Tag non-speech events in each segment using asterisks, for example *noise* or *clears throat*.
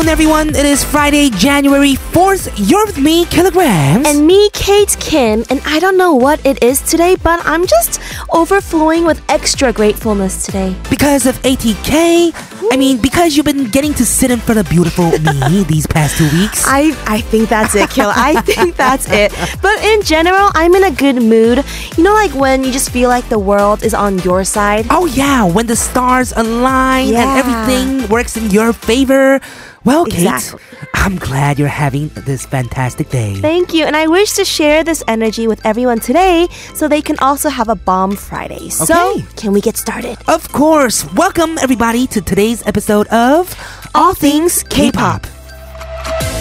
afternoon, everyone. It is Friday, January 4th. You're with me, Killagramz. And me, Kate Kim, and I don't know what it is today, but I'm just overflowing with extra gratefulness today. because of ATK, I mean, because you've been getting to sit in front of beautiful *laughs* me these past two weeks. I, I think that's it, Kill. I think that's it. But in general, I'm in a good mood. You know, like when you just feel like the world is on your side? oh, yeah, when the stars align and everything works in your favor. Well, Kate, Exactly. I'm glad you're having this fantastic day. Thank you. And I wish to share this energy with everyone today so they can also have a bomb Friday. So, can we get started? Of course, welcome everybody to today's episode of All Things K-Pop. Imagine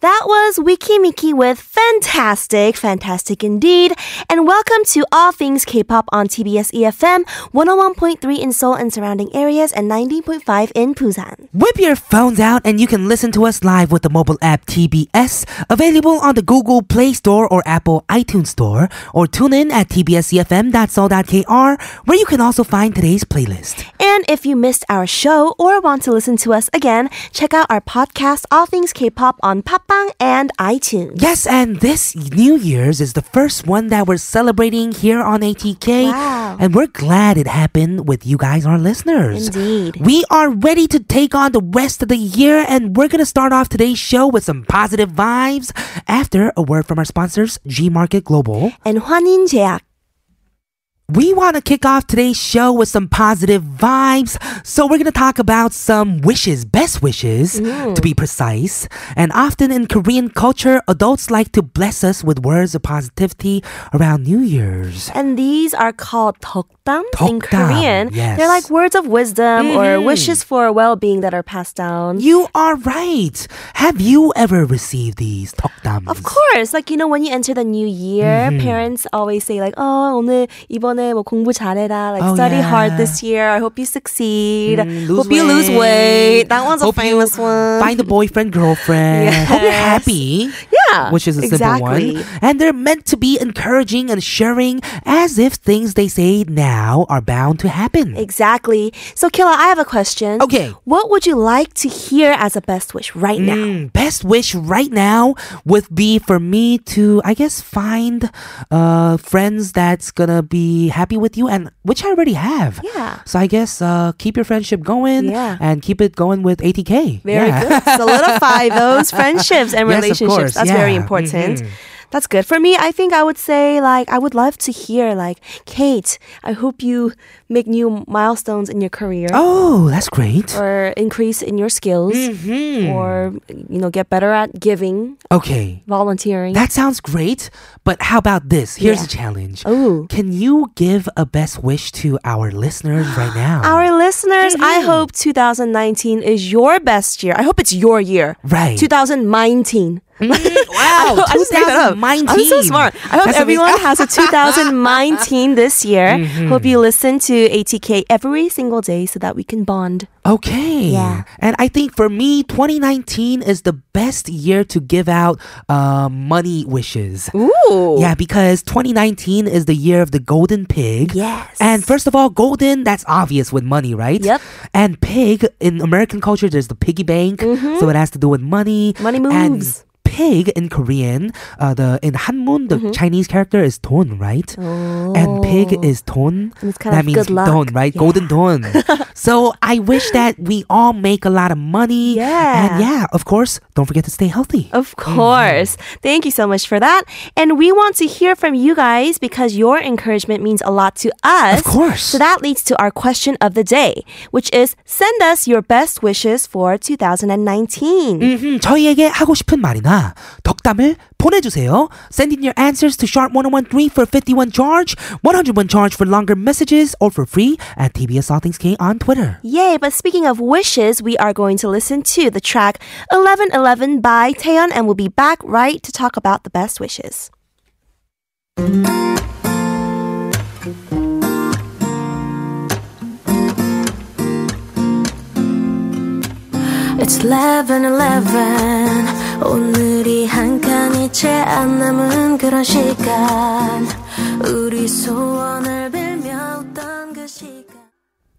That was Weki Meki with Fantastic, Fantastic indeed. And welcome to All Things K-Pop on TBS EFM, 101.3 in Seoul and surrounding areas and 90.5 in Busan. Whip your phones out and you can listen to us live with the mobile app TBS, available on the Google Play Store or Apple iTunes Store, or tune in at tbsefm.seoul.kr, where you can also find today's playlist. And if you missed our show or want to listen to us again, check out our podcast, All Things K-Pop on Podbbang and iTunes. Yes, and this New Year's is the first one that we're celebrating here on ATK. Wow. And we're glad it happened with you guys, our listeners. Indeed. We are ready to take on the rest of the year, and we're going to start off today's show with some positive vibes after a word from our sponsors, Gmarket Global. And Hwanin Jeak. We want to kick off today's show with some positive vibes. So we're going to talk about some wishes, best wishes to be precise. And often in Korean culture, adults like to bless us with words of positivity around New Year's. And these are called tokdam in Tokdam, Korean. yes. They're like words of wisdom or Mhm. wishes for well-being that are passed down. You are right. Have you ever received these tokdams? Of course, like you know, when you enter the new year, Mm-hmm. parents always say like, "Oh, 오늘 이번 에 뭐 공부 잘해라. Like Oh, study yeah. hard this year. I hope you succeed. Mm, lose hope you lose weight." That one's a Hope you famous one. Find a boyfriend, girlfriend. *laughs* Hope you're Yes. happy. yeah, which is a exactly. simple one. And they're meant to be encouraging and assuring as if things they say now are bound to happen. Exactly. So, Killa, I have a question. Okay. What would you like to hear as a best wish right now? Mm, best wish right now would be for me to, I guess, find uh, friends that's gonna be happy with you, and which I already have. Yeah. So I guess uh, keep your friendship going, Yeah. and keep it going with ATK. Very Yeah. good. Solidify *laughs* those friendships and Yes, of relationships. course. That's very Yeah. important. Mhm. That's good. For me, I think I would say like I would love to hear like Kate, I hope you make new milestones in your career Oh, that's great. or increase in your skills Mhm. or you know get better at giving, okay. volunteering. That sounds great, but how about this? Here's Yeah. a challenge. Oh. Can you give a best wish to our listeners right *gasps* now? Our listeners, I Mm-hmm. hope 2019 is your best year. I hope it's your year. Right. 2019. Wow, *laughs* I just made that up. 2019. I'm so smart. I hope That's everyone amazing. has a *laughs* 2019 this year. Mm-hmm. Hope you listen to ATK every single day so that we can bond. Okay. Yeah. And I think for me, 2019 is the best year to give out uh, money wishes. Ooh. Yeah, because 2019 is the year of the golden pig. Yes. And first of all, golden, that's obvious with money, right? Yep. And pig, in American culture, there's the piggy bank. So it has to do with money. Money And moves pig in Korean, uh, the in Hanmun, Mm-hmm. the Chinese character is don, right? And pig is don. Oh. And it's kind that of means good luck. don, right? Yeah. Golden don. *laughs* so I wish that we all make a lot of money. Yeah. And yeah, of course, don't forget to stay healthy. Of course. Thank you so much for that. And we want to hear from you guys because your encouragement means a lot to us. Of course. So that leads to our question of the day, which is send us your best wishes for 2019. 음, 저희에게 하고 싶은 말이나 덕담 덕담을 보내주세요. Send in your answers to sharp 1013 for 51 charge, 101 charge for longer messages, or for free at TBS All Things K on Twitter. Yay, but speaking of wishes, we are going to listen to the track 1111 by Taeyeon and we'll be back right to talk about the best wishes. It's 11:11 오늘이 한 칸이 채 안 남은 그런 시간. 우리 소원을 빌며 웃던 그 시간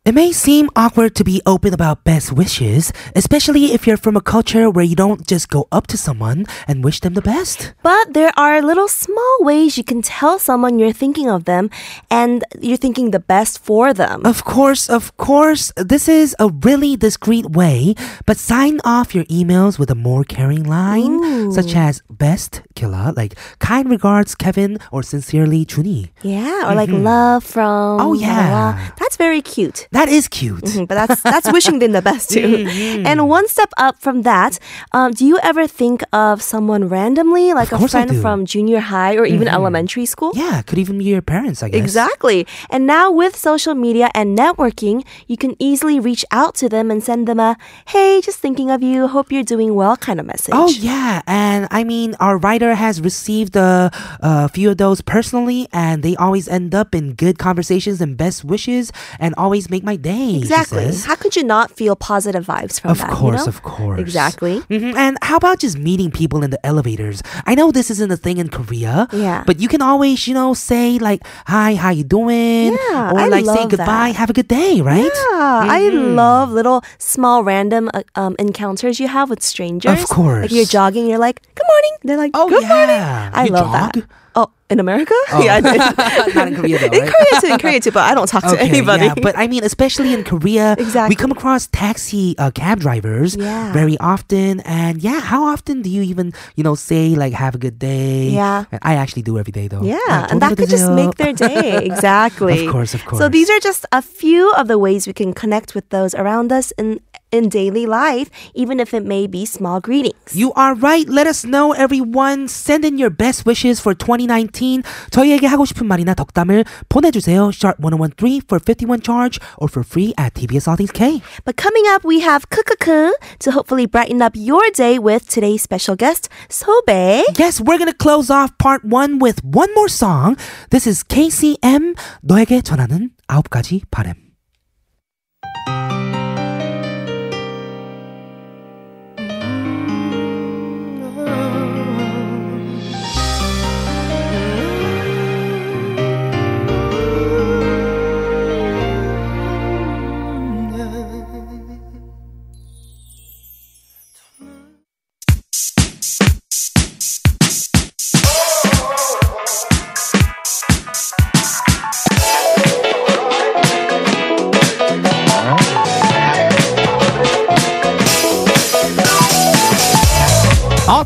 It may seem awkward to be open about best wishes, especially if you're from a culture where you don't just go up to someone and wish them the best. But there are little small ways you can tell someone you're thinking of them and you're thinking the best for them. Of course, of course, this is a really discreet way, but sign off your emails with a more caring line, such as best killer, like kind regards Kevin or sincerely Juni. Yeah, or like mm-hmm. love from. Oh, blah, blah, yeah. blah. That's very cute. That is cute. Mhm, But that's that's wishing them the best too. *laughs* And one step up from that, um, do you ever think of someone randomly, like a friend from junior high or even elementary school? Yeah, could even be your parents, I guess. Exactly. And now with social media and networking, you can easily reach out to them and send them a "Hey, just thinking of you. Hope you're doing well" kind of message. Oh yeah, and I mean our writer has received a, a few of those personally, and they always end up in good conversations and best wishes, and always make my day. Exactly. How could you not feel positive vibes from Of that? you course, know? of course. Exactly. Mhm, And how about just meeting people in the elevators? I know this isn't a thing in Korea. Yeah. But you can always, you know, say like, "Hi, how you doing?" Yeah, or like say goodbye, that. have a good day, right? Yeah, I love little small random uh, um, encounters you have with strangers. Of course. Like you're jogging, you're like, "Good morning." They're like, Oh, "Good morning." yeah. I You love jog? that. Oh, in America? Yeah, I did. *laughs* Not in Korea though, in? Korea too, in Korea too, but I don't talk to anybody. Yeah, but I mean, especially in Korea, exactly. we come across taxi uh, cab drivers Yeah. very often. And yeah, how often do you even, you know, say like "Have a good day"? Yeah. And I actually do every day though. Yeah, Yeah, and that could just make their day. *laughs* Exactly. Of course, of course. So these are just a few of the ways we can connect with those around us in in daily life, even if it may be small greetings. You are right. Let us know, everyone. Send in your best wishes for 2019. 13. 저희에게 하고 싶은 말이나 덕담을 보내주세요. Sharp 1013 for 51 charge or for free at TBS All Things K. But coming up, we have Kukuku to hopefully brighten up your day with today's special guest, Sobae. Yes, we're going to close off part one with one more song. This is KCM, 너에게 전하는 아홉 가지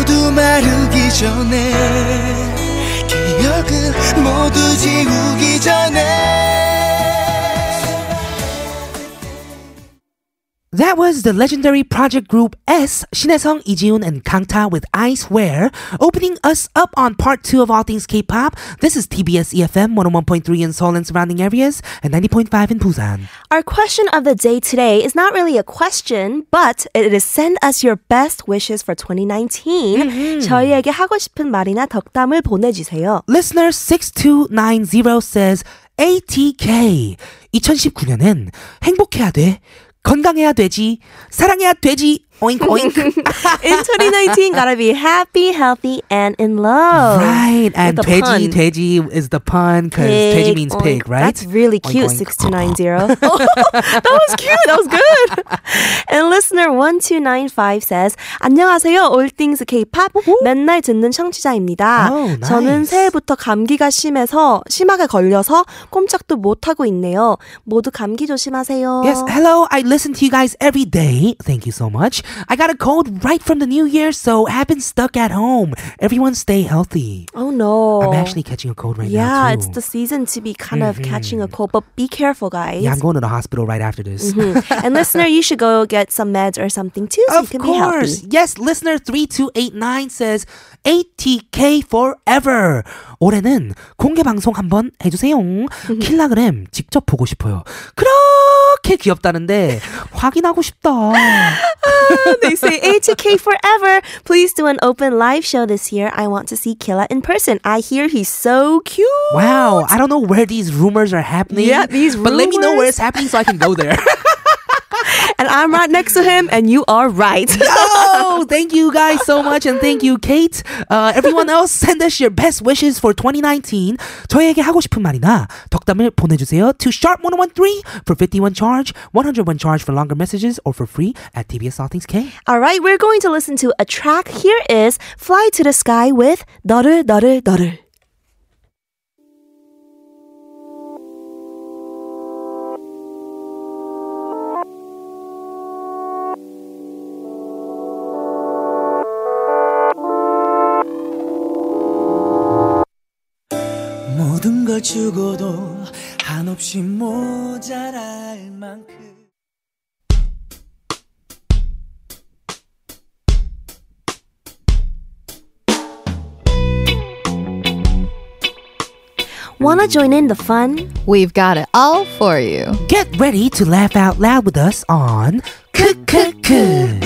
모두 마르기 전에 기억은 모두 지우기 전에 That was the legendary project group S, Shin Hye-sung, Ijiun, and Kangta with I Swear, opening us up on part two of All Things K-Pop. This is TBS EFM 101.3 in Seoul and surrounding areas, and 90.5 in Busan. Our question of the day today is not really a question, but it is send us your best wishes for 2019. Mm-hmm. 저희에게 하고 싶은 말이나 덕담을 보내주세요. Listener 6290 says, ATK. 2019년엔 행복해야 돼. 건강해야 되지. 사랑해야 되지. Oink oink. *laughs* In 2019, gotta be happy, healthy, and in love. right. And the 돼지, pun. 돼지 is the pun because 돼지 means oink. pig, right? That's really Oink, cute. oink. 6290. *laughs* *laughs* Oh, that was cute. That was good. And listener 1295 says, 안녕하세요. 올띵스 K-pop 맨날 듣는 청취자입니다. Oh, nice. 저는 새해부터 감기가 심해서 심하게 걸려서 꼼짝도 못 하고 있네요. 모두 감기 조심하세요. Yes, hello. I listen to you guys every day. Thank you so much. I got a cold right from the new year, so have been stuck at home. Everyone stay healthy. Oh no. I'm actually catching a cold right yeah, now too. it's the season to be kind of catching a cold, but be careful, guys. yeah, I'm going to the hospital right after this. *laughs* and listener, you should go get some meds or something too, so you Of can be healthy. course. Yes, listener 3289 says ATK forever. 올해는 공개 방송 한번 해주세요. *laughs* 킬라그램 직접 보고 싶어요. 그렇게 귀엽다는데 *laughs* 확인하고 싶다. *laughs* they say ATK forever. Please do an open live show this year. I want to see Killa in person. I hear he's so cute. Wow, I don't know where these rumors are happening. Yeah, these But let me know where it's happening so I can go there. *laughs* And I'm right next to him, and you are right. oh, thank you guys so much, and thank you, Kate. Uh, everyone else, send us your best wishes for 2019. 저에게 하고 싶은 말이나 덕담을 보내주세요 to sharp 1013 for 51 charge, 101 charge for longer messages, or for free at TBS All Things K. All right, we're going to listen to a track. Here is Fly to the Sky with 너를 너를 너를. 걸 주고도 한없이 모자랄 만큼 Wanna join in the fun? We've got it all for you. Get ready to laugh out loud with us on 크크크.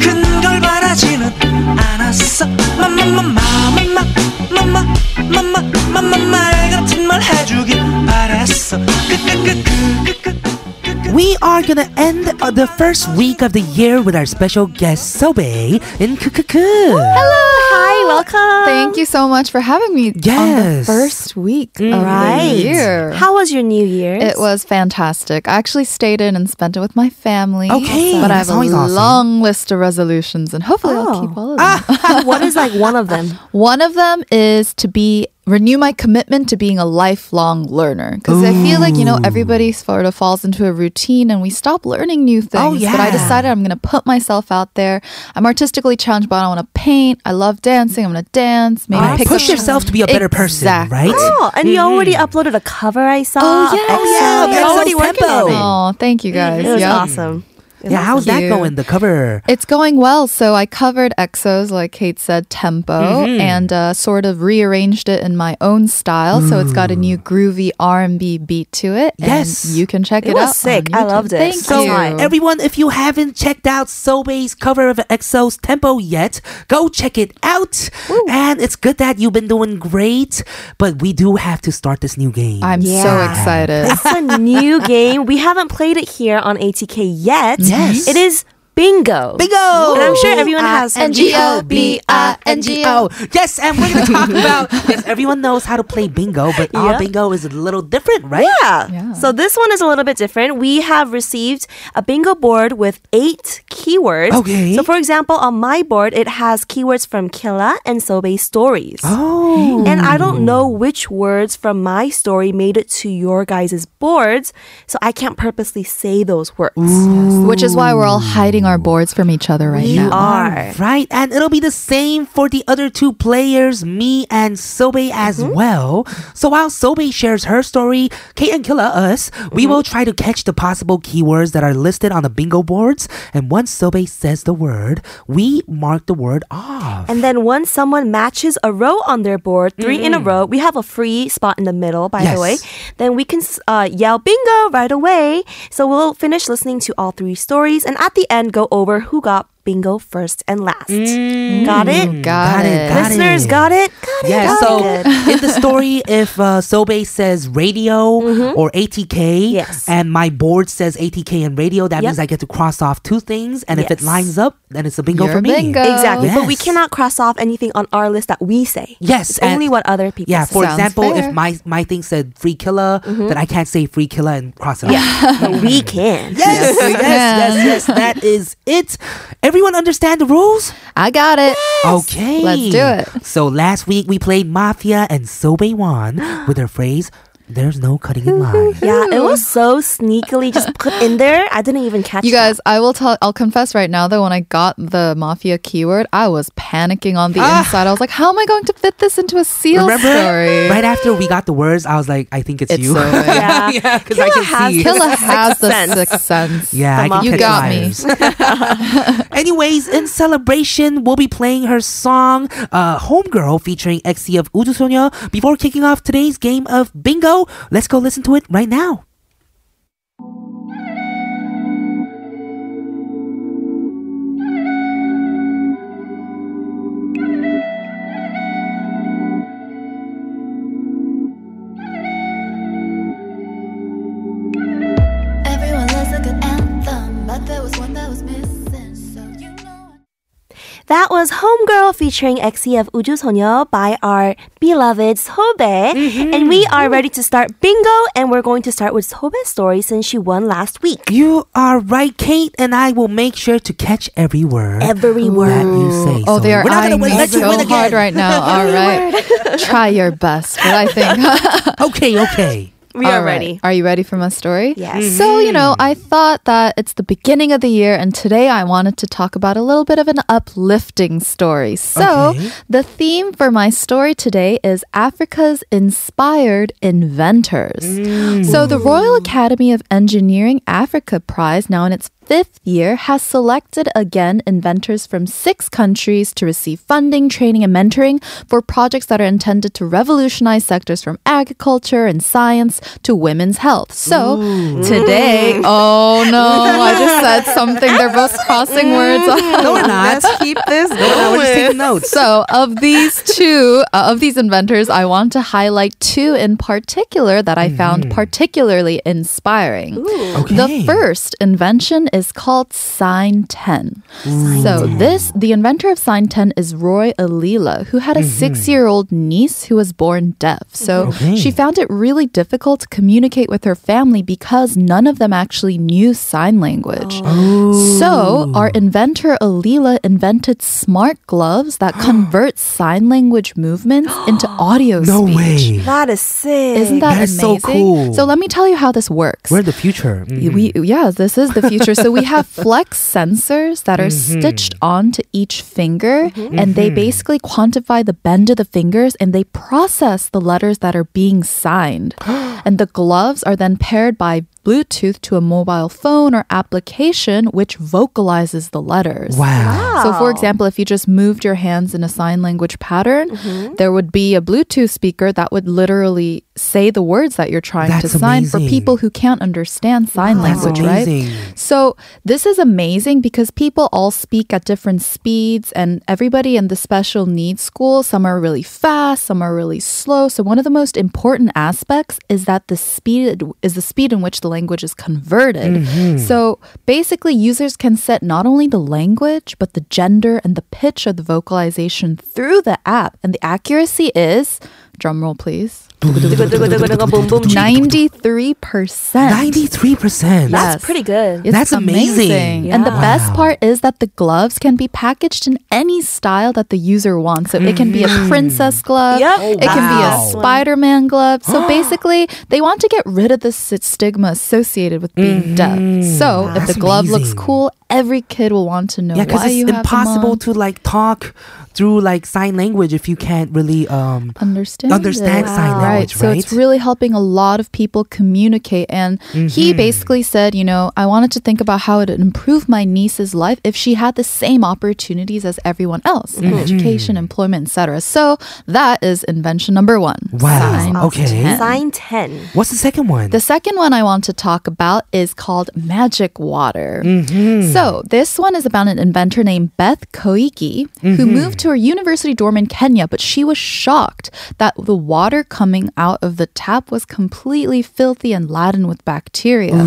큰걸 바라지는 We are gonna end the first week of the year with our special guest Sobae in Kukuku. Hello, hi, welcome. Thank you so much for having me. Yes, first week mm. of right. the year. How was your New Year? It was fantastic. I actually stayed in and spent it with my family. Okay, but I have a long awesome. list of resolutions, and hopefully oh. I'll keep all of *laughs* what is like one of them? One of them is to be renew my commitment to being a lifelong learner because I feel like you know everybody sort of falls into a routine and we stop learning new oh, things. Oh, yeah. But I decided I'm going to put myself out there. I'm artistically challenged, but I want to paint. I love dancing. I'm going to dance. Maybe Right. pick Push up- yourself to be a better person, Exactly. right? Oh, and you already mm-hmm. uploaded a cover I saw. Oh, yeah. Oh, yeah, You're already working Tempo. on it. Oh, thank you guys. It was Yeah. awesome. It Yeah, was how's that going? The cover. It's going well. So I covered EXO's, like Kate said, tempo, Mm-hmm. and uh, sort of rearranged it in my own style. So it's got a new groovy R and B beat to it. and Yes. you can check It it, was out. sick. on I YouTube. loved it. Thank So you. high. Everyone, if you haven't checked out Sobae's cover of EXO's Tempo yet, go check it out. And it's good that you've been doing great, but we do have to start this new game. I'm so excited. It's a new *laughs* game. We haven't played it here on ATK yet. Yes. It is bingo. Bingo! And I'm sure everyone has uh, N-G-O-B-I-N-G-O. Yes, and we're going to talk *laughs* about. Yes, everyone knows how to play bingo, but our Yeah. bingo is a little different, right? Yeah. Yeah. So this one is a little bit different. We have received a bingo board with eight keywords. Okay. So for example, on my board, it has keywords from Killa and Sobae stories. Oh. And I don't know which words from my story made it to your guys' boards, so I can't purposely say those words. Which is why we're all hiding our boards from each other right We now. are. Right, and it'll be the same for the other two players, me and Sobae as Mm-hmm. well. So while Sobae shares her story, Kate and Killa us, we Mm-hmm. will try to catch the possible keywords that are listed on the bingo boards. And once Sobae says the word, we mark the word off. And then once someone matches a row on their board, 3 in a row, we have a free spot in the middle, by Mm-hmm. Yes. the way. Then we can uh, yell bingo right away. So we'll finish listening to all three stories and at the end go over who got bingo first and last. Mm. Got it? Got, Got it, it. got it. Listeners, got it? Got it. Yeah, got so it. in the story, if uh, Sobae says radio mm-hmm. or ATK, Yes. and my board says ATK and radio, that Yep. means I get to cross off two things, and if it lines up, then it's a bingo You're for me. bingo. Exactly. But we cannot cross off anything on our list that we say. Yes, It's only what other people Yeah, say. for Sounds example, fair. if my my thing said free killer, mm-hmm. then I can't say free killer and cross it off. But *laughs* we can. Yes, we yes, yes, *laughs* can. yes. That is it. Everyone understand the rules? I got it. Okay. Let's do it. So last week we played Mafia and Sobae won *gasps* with her phrase, there's no cutting in line. *laughs* yeah, it was so sneakily just put in there. I didn't even catch. You guys, that. I will tell. I'll confess right now that when I got the mafia keyword, I was panicking on the ah. inside. I was like, "How am I going to fit this into a seal Remember, story?" Right after we got the words, I was like, "I think it's, it's you." So *laughs* yeah, yeah. I can has, see. Killa has the sixth sense. Yeah, I can you got liars. me. *laughs* Anyways, in celebration, we'll be playing her song uh, "Homegirl" featuring Exy of Uju Sonyo before kicking off today's game of bingo let's go listen to it right now. Everyone loves a good anthem, but there was one that was missing. That was Homegirl featuring Exy of Uju Sonyo by our beloved Sobae. Mm-hmm. And we are ready to start bingo, and we're going to start with Sobae's story since she won last week. You are right, Kate, and I will make sure to catch every word. Every word. That you say. Oh, they are We're not going you so win again. hard right now. *laughs* All right. Try your best, but I think. *laughs* okay, okay. We All are right. ready. Are you ready for my story? Yes. So, you mm-hmm. know, I thought that it's the beginning of the year, and today I wanted to talk about a little bit of an uplifting story. So, Okay. the theme for my story today is Africa's inspired inventors. So, the mm. Royal Academy of Engineering Africa Prize, now in its fifth year, has selected again inventors from six countries to receive funding, training, and mentoring for projects that are intended to revolutionize sectors from agriculture and science to women's health. So today, mm. oh no, I just *laughs* said something. They're both crossing words. Mm. *laughs* No, we're not. Let's keep this No, we're just taking notes. So, of these two, uh, of these inventors, I want to highlight two in particular that I found mm. particularly inspiring. Okay. The first invention is called Sign-IO. So, this, the inventor of Sign-IO is Roy Allela, who had a six year old niece who was born deaf. So, Okay. she found it really difficult to communicate with her family because none of them actually knew sign language. So, our inventor Allela invented smart gloves that *gasps* convert sign language movements *gasps* into audio No speech. way. That is sick. Isn't that, That is so cool. So let me tell you how this works. We're the future. Mhm. We yeah, this is the future. so we have flex sensors that are Mm-hmm. stitched onto each finger mm-hmm. and they mm-hmm. basically quantify the bend of the fingers and they process the letters that are being signed. *gasps* and the gloves are then paired by Bluetooth to a mobile phone or application which vocalizes the letters. Wow. So, for example, if you just moved your hands in a sign language pattern, mm-hmm. there would be a Bluetooth speaker that would literally say the words that you're trying That's to sign for people who can't understand sign That's language, right? So, this is amazing because people all speak at different speeds, and everybody in the special needs school, some are really fast, some are really slow. So, one of the most important aspects is that the speed is the speed in which the language is converted. Mm-hmm. So, basically, users can set not only the language, but the gender and the pitch of the vocalization through the app, and the accuracy is, drumroll please, boom, boom, 93%. 93%. Yes. That's pretty good. It's That's amazing. And the Yeah. best part is that the gloves can be packaged in any style that the user wants. So it can be a mm. princess glove. Yep. Oh, It can be a. Spider-Man glove. So *gasps* basically, they want to get rid of the stigma associated with being mm. deaf. So if the glove looks cool, every kid will want to know Yeah, because why you it's have impossible them on. to like talk through like sign language if you can't really um understand. understand Understand it. sign language, right? So it's really helping a lot of people communicate. And he Mm-hmm. basically said, you know, I wanted to think about how it would improve my niece's life if she had the same opportunities as everyone else in Mm-hmm. education, employment, etc. So that is invention number one. Wow, Sign okay. 10. Sign-IO. What's the second one? The second one I want to talk about is called magic water. Mm-hmm. So, this one is about an inventor named Beth Koigi who Mm-hmm. moved to her university dorm in Kenya, but she was shocked that the water coming out of the tap was completely filthy and laden with bacteria.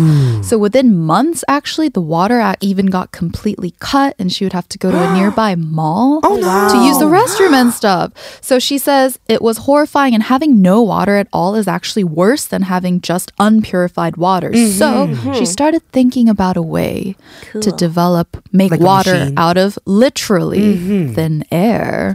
So, within months, actually, the water even got completely cut, and she would have to go to a *gasps* nearby mall Oh, no. to use the restroom and stuff. So she says it was horrifying, and having no water at all is actually worse than having just unpurified water. So she started thinking about a way to develop, make Like water out of literally thin air.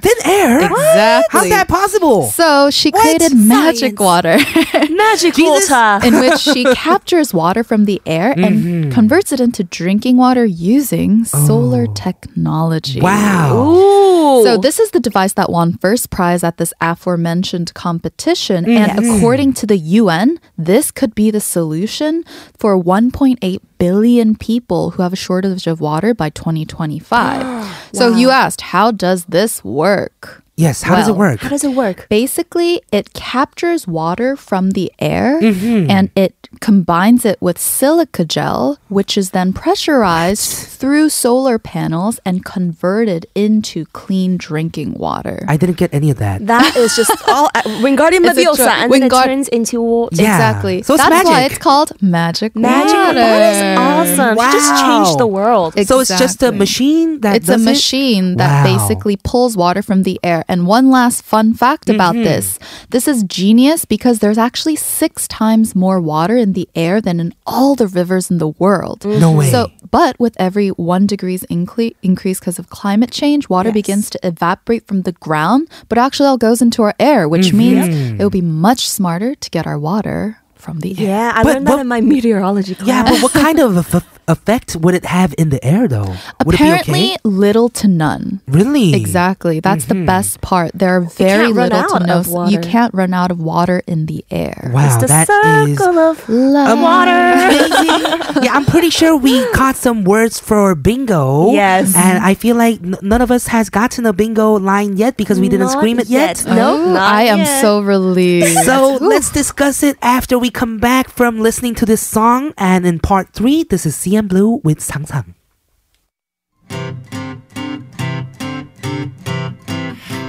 Thin air? Exactly. How's that possible? So she What? created magic Science. water. *laughs* Magic Jesus. water. in which she *laughs* captures water from the air and mm-hmm. converts it into drinking water using oh. solar technology. Wow. Ooh. So oh. this is the device that won first prize at this aforementioned competition. Mm. And mm. according to the UN, this could be the solution for 1.8 billion people who have a shortage of water by 2025. *gasps* So you asked, how does this work? Yes, how does it work? How does it work? Basically, it captures water from the air Mm-hmm. and it combines it with silica gel, which is then pressurized through solar panels and converted into clean drinking water. I didn't get any of that. That is just *laughs* all uh, Wingardium It's Leviosa, dr- and then it turns into water. Yeah. Exactly. So it's That's why it's called magic, magic. water. That is awesome. She just changed the Wow. world. So it's just a machine that It's a does it? machine that Wow. basically pulls water from the air. And one last fun fact about Mm-hmm. this this is genius because there's actually six times more water in the air than in all the rivers in the world. No way. So, but with every one degrees incre- increase because of climate change, water Yes. begins to evaporate from the ground, but actually all goes into our air, which means Mm-hmm. it would be much smarter to get our water from the air. yeah, I But- learned that but- in my meteorology class. yeah, but what kind of *laughs* eff- effect would it have in the air, though? Would Apparently, it be okay? little to none. Really? Exactly. That's the mm-hmm. best part. There are very little to out no water. you can't run out of water in the air. Wow, It's the that is circle of Love. water. amazing. *laughs* *laughs* yeah, I'm pretty sure we caught some words for bingo. Yes. And I feel like n- none of us has gotten a bingo line yet because we didn't Not scream it yet. No, Oh, not I am yet. so *laughs* relieved. So let's discuss it after we come back from listening to this song. And in part three, this is CM Blue with 상상.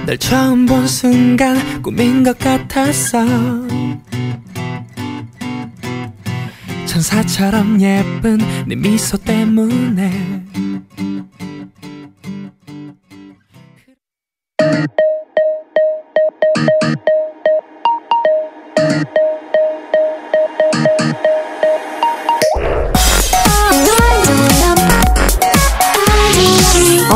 널 처음 본 순간 꿈인 것 같았어 천사처럼 예쁜 네 미소 때문에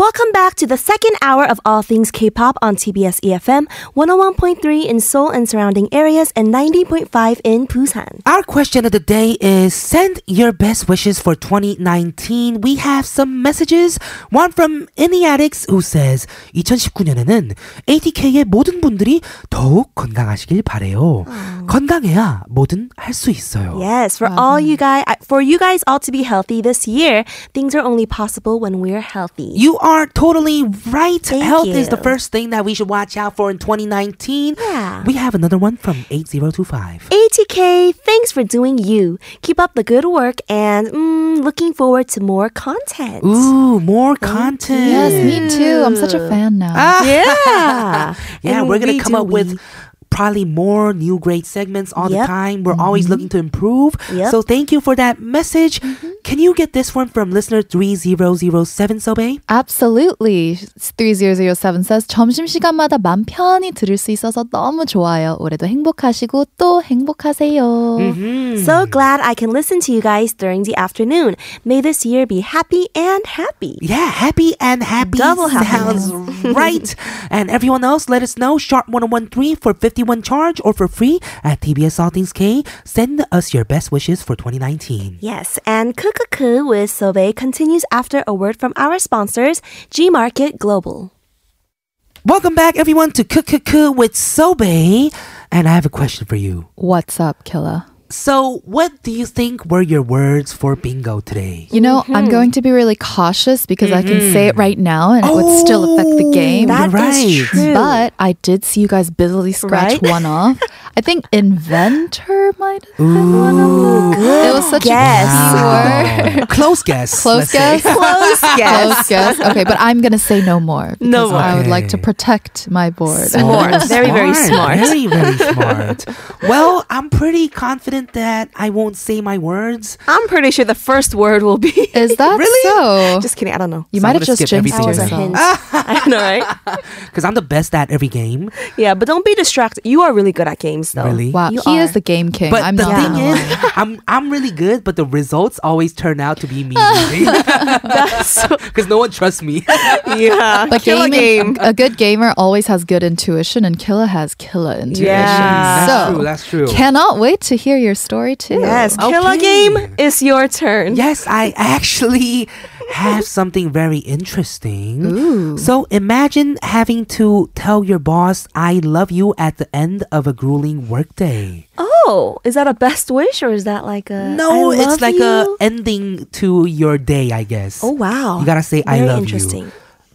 Welcome back to the second hour of All Things K-pop on TBS EFM 101.3 in Seoul and surrounding areas and 90.5 in Busan. Our question of the day is send your best wishes for 2019. We have some messages. One from Any Addicts who says 2019년에는 ATK의 모든 분들이 더욱 건강하시길 바래요. 건강해야 뭐든 할 수 있어요. Yes, for all you guys, for you guys all to be healthy this year, things are only possible when we're healthy. You are totally right. Thank Health is the you. first thing that we should watch out for in 2019. Yeah. We have another one from 8025. ATK, thanks for doing you. Keep up the good work and mm, looking forward to more content. Ooh, more content. yes, me too. I'm such a fan now. Yeah. *laughs* Yeah, And we're gonna we come do up with we. probably more new great segments all yep. the time. We're mm-hmm. always looking to improve. Yep. So thank you for that message. Mm-hmm. Can you get this one from listener 3007 Sobae? Absolutely. 3007 says 점심시간마다 맘 편히 들을 수 있어서 너무 좋아요. 올해도 행복하시고 또 행복하세요. Mm-hmm. So glad I can listen to you guys during the afternoon. May this year be happy and happy. Yeah, happy and happy. Double happy. Right. *laughs* and everyone else, let us know. Sharp 1013 for 50 51 charge or for free at TBS All Things K. Send us your best wishes for 2019. Yes, and Kukuku with Sobae continues after a word from our sponsors, Gmarket Global. Welcome back, everyone, to Cook Cook Cook with Sobae. And I have a question for you. What's up, Killa? So, what do you think were your words for bingo today? You know, I'm mm-hmm. going to be really cautious because I can mm-hmm. say it right now and it would still affect the game. Oh, that You're is right. true. But I did see you guys busily scratch Right? one off. *laughs* I think inventor might have been one of them. It was such guess. a key word. Close guess. Close let's say. guess. Close *laughs* Close guess. Okay, but I'm gonna say no more. No because I would like to protect my board. Smart. Very, very smart. Very, very smart. *laughs* well, I'm pretty confident that I won't say my words. I'm pretty sure the first word will be. Is that *laughs* Really? so? Just kidding. I don't know. you So might have just skip jinxed everything That was yourself. hint. *laughs* I know, right? *laughs* Because I'm the best at every game. Yeah, but don't be distracted. You are really good at games, though. Really? Wow, You he are. is the game king. But I'm the not. thing gonna is. I'm I'm really good, but the results always turn out to be me because no one trusts me. yeah. But kill a gaming, game. a good gamer always has good intuition, and Killa has killer intuition. Yeah. That's so true. That's true. cannot wait to hear your story too. Yes, kill a Okay. game is your turn. Yes, I actually *laughs* have something very interesting. Ooh. So imagine having to tell your boss, I love you at the end of a grueling workday. Oh, is that a best wish or is that like a No, I it's love like a ending to your day, I guess. Oh wow. You gotta say, I Very love interesting. you.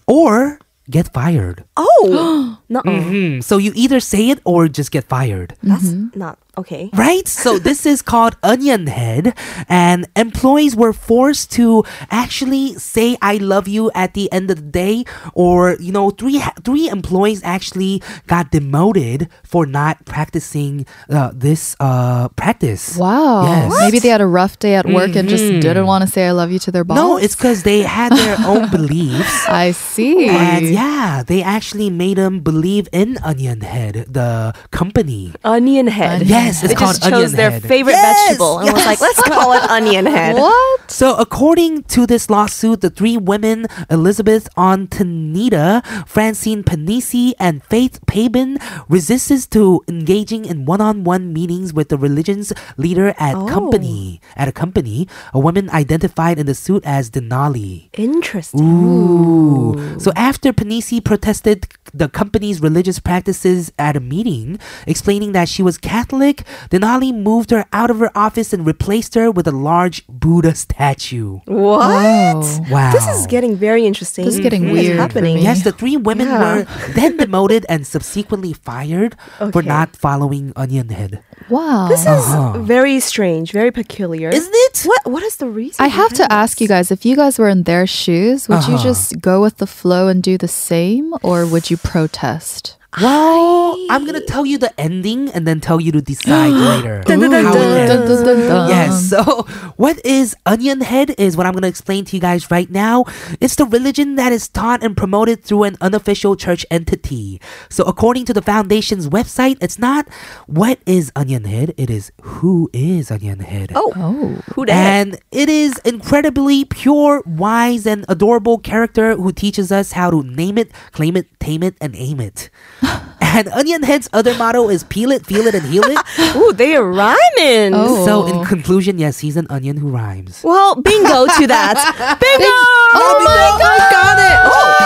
Or get fired. Oh, *gasps* no, Hmm. So you either say it or just get fired. that's not okay. Right? So this is called onion head and employees were forced to actually say I love you at the end of the day or you know three three employees actually got demoted for not practicing uh, this uh practice. Wow. Yes. Maybe they had a rough day at work and just didn't want to say I love you to their boss. No, it's cuz they had their *laughs* own beliefs. I see. And yeah, they actually made them believe in Onion Head, the company. Onion head. Onion Yes, it's They called just chose onion their head. favorite Yes, vegetable and was like, let's call it onion head. *laughs* What? So, according to this lawsuit, the three women, Elizabeth Ontaneda, Francine Pennisi, and Faith Pabon, resisted to engaging in one-on-one meetings with the religion's leader at Oh. company. At a company, a woman identified in the suit as Denali. Interesting. Ooh. So after Pennisi protested the company's religious practices at a meeting, explaining that she was Catholic, Denali moved her out of her office and replaced her with a large Buddha statue. What? Oh. Wow. This is getting very interesting. This is getting What is weird happening? Yes, the three women Yeah. were *laughs* then demoted and subsequently fired for not following Onion Head. Wow. This is Uh-huh. very strange, very peculiar. Isn't it? What? What is the reason? I have to behind ask you guys if you guys were in their shoes, would you Uh-huh. just go with the flow and do the same, or would you protest? Well, I'm gonna tell you the ending and then tell you to decide *gasps* later Dun, dun, dun, how it ends. Yes. So, *laughs* what is onion head is what I'm going to explain to you guys right now. It's the religion that is taught and promoted through an unofficial church entity. So, according to the foundation's website, it's not what is onion head, it is who is onion head. Oh, Oh. who the heck? And it is incredibly pure, wise, and adorable character who teaches us how to name it, claim it, tame it, and aim it. *laughs* and Onion Head's other motto is peel it, feel it, and heal it. *laughs* Ooh, they are rhyming. Oh. So, in oh. conclusion, yes, he's an onion who rhymes. Well, bingo to *laughs* that. bingo! Oh, oh my God! Got it. Oh.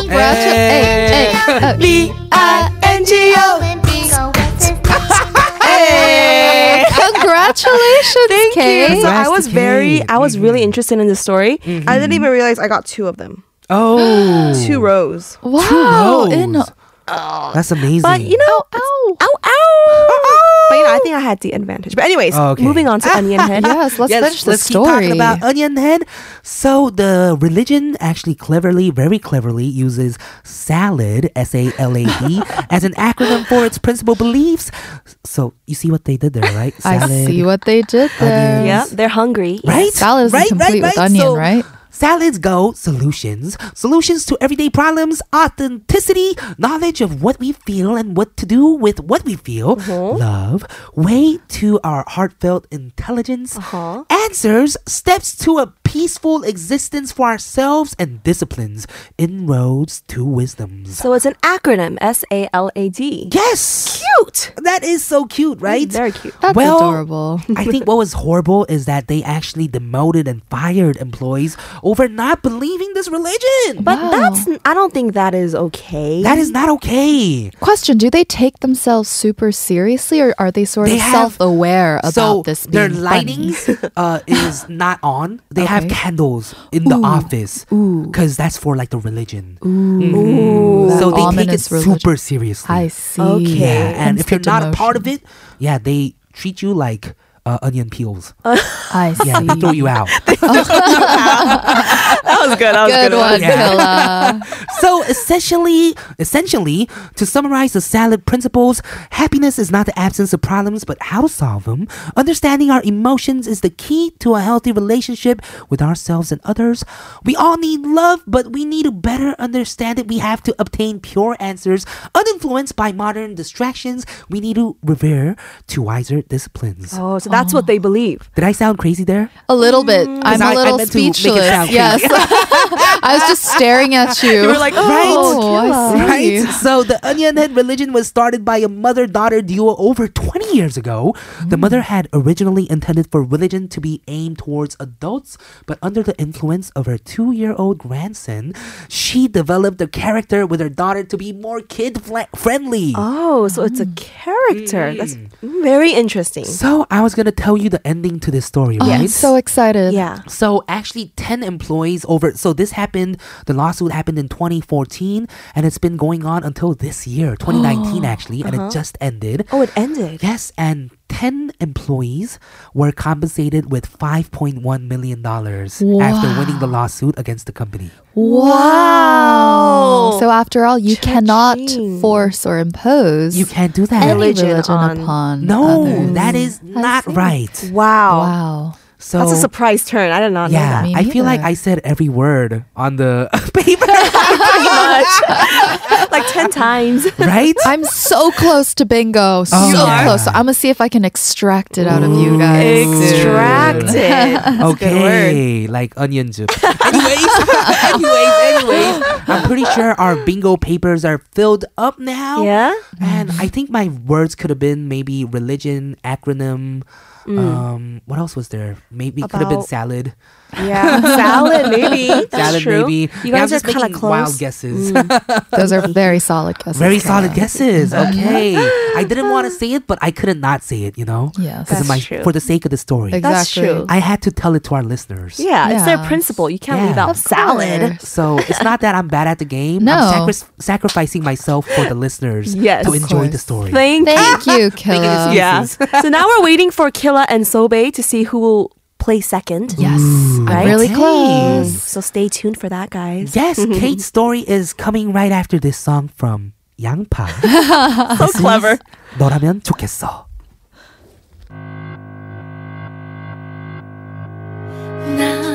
Congratulations. Hey, hey. B I N G O. Hey. Congratulations, Thank Kay. you. So I was very, I was mm-hmm. really interested in the story. Mm-hmm. I didn't even realize I got two of them. Oh, *gasps* Two rows. Wow. rows. In, Oh. That's amazing. But you know, ow. ow, ow. ow. But you know, I think I had the advantage. But anyways, oh, Okay. moving on to *laughs* Onion Head. Yes, let's Yes, finish the let's keep story. talking about Onion Head. So the religion actually cleverly, very cleverly uses SALAD, S-A-L-A-D, *laughs* as an acronym for its principal beliefs. So you see what they did there, right? I see what they did there. Onions. Yeah, they're hungry. Right? Salad isn't right, complete right, with onion, So, right? Salads go solutions. Solutions to everyday problems, authenticity, knowledge of what we feel and what to do with what we feel, love, way to our heartfelt intelligence, Uh-huh. answers, steps to a peaceful existence for ourselves, and disciplines, inroads to wisdoms. So it's an acronym, S A L A D. yes! Cute. That is so cute, right? Very cute. That's Well, adorable. I think what was horrible is that they actually demoted and fired employees over not believing this religion. But Wow. that's, I don't think that is okay. that is not okay. Question: Do they take themselves super seriously, or are they sort They of have- self-aware about so this? their being lighting uh, *laughs* is not on. They have candles in the office because that's for like the religion. Ooh, So they take it religion. super seriously. I see. Okay. Yeah, and Hence if you're the not a part of it, yeah, they treat you like uh, onion peels. *laughs* I see. Yeah, *laughs* they throw you out. that was good. That was Good one, Yeah. *laughs* So essentially, essentially, to summarize the salad principles, happiness is not the absence of problems, but how to solve them. Understanding our emotions is the key to a healthy relationship with ourselves and others. We all need love, but we need to better understand it. We have to obtain pure answers, uninfluenced by modern distractions. We need to revere to wiser disciplines. Oh, so that's what they believe. Did I sound crazy there? A little bit. Mm. I'm I- I a little meant to make it speechless. sound yes. *laughs* I was just staring at you. You were like, oh, oh, I see. Right? So the Onion Head religion was started by a mother-daughter duo over 20 years ago. The mm. mother had originally intended for religion to be aimed towards adults, but under the influence of her two-year-old grandson, she developed the character with her daughter to be more kid-friendly. Oh, so it's a mm. character. That's very interesting. So I was gonna tell you the ending to this story, Oh, right? I'm so excited. Yeah. So actually, ten employees over. So this happened. The lawsuit happened in 2014, and it's been going on until this year, 2019, *gasps* actually, and it uh-huh. just ended. Oh, it ended. Yes, and 10 employees were compensated with $5.1 million after winning the lawsuit against the company. Wow. So after all, you cannot Cha-ching. force or impose You can't do that. any Religion religion, on- upon no, others. that is not see. right. Wow. wow. So That's a surprise turn. I did not know yeah, that. I feel like. I said every word on the *laughs* paper, *laughs* Pretty much. *laughs* like 10 times. right? I'm so close to bingo. Oh, so Oh, yeah. close. So I'm gonna see if I can extract it out of you guys. Extracted. That's a good word. Okay, like onion soup. anyways, anyways, anyways, I'm pretty sure our bingo papers are filled up now. Yeah? And I think my words could have been maybe religion, acronym. Mm. Um, what else was there? Maybe it could have been salad. Yeah. *laughs* Salad, maybe. *laughs* That's salad, true. maybe. You Yeah, guys are kind of making close. Wild guesses. *laughs* Those are very solid guesses. Very solid guesses. Okay. I didn't want to say it, but I couldn't not say it. You know. Yes. Because of That's my true. for the sake of the story. Exactly. That's true. I had to tell it to our listeners. Yeah, it's their principle. You can't Yeah. leave out Of salad. course. So it's not that I'm bad at the game. No. I'm sacri- sacrificing myself for the listeners Yes. to Of enjoy the story. Thank, Thank you, Thank Killa. Yeah. so now we're waiting for Killa Cinderella and Sobae to see who will play second. Yes, right? I'm really close. So stay tuned for that, guys. Yes, *laughs* Kate's story is coming right after this song from Yangpa. *laughs* so clever. 너라면 좋겠어. 나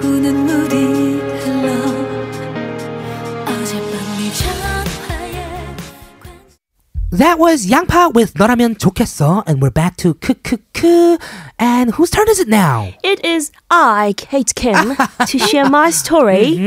자꾸 눈물이 흘러 That was 양파 with 너라면 좋겠어, and we're back to 크크크. And whose turn is it now? It is I, Kate Kim, *laughs* to share my story.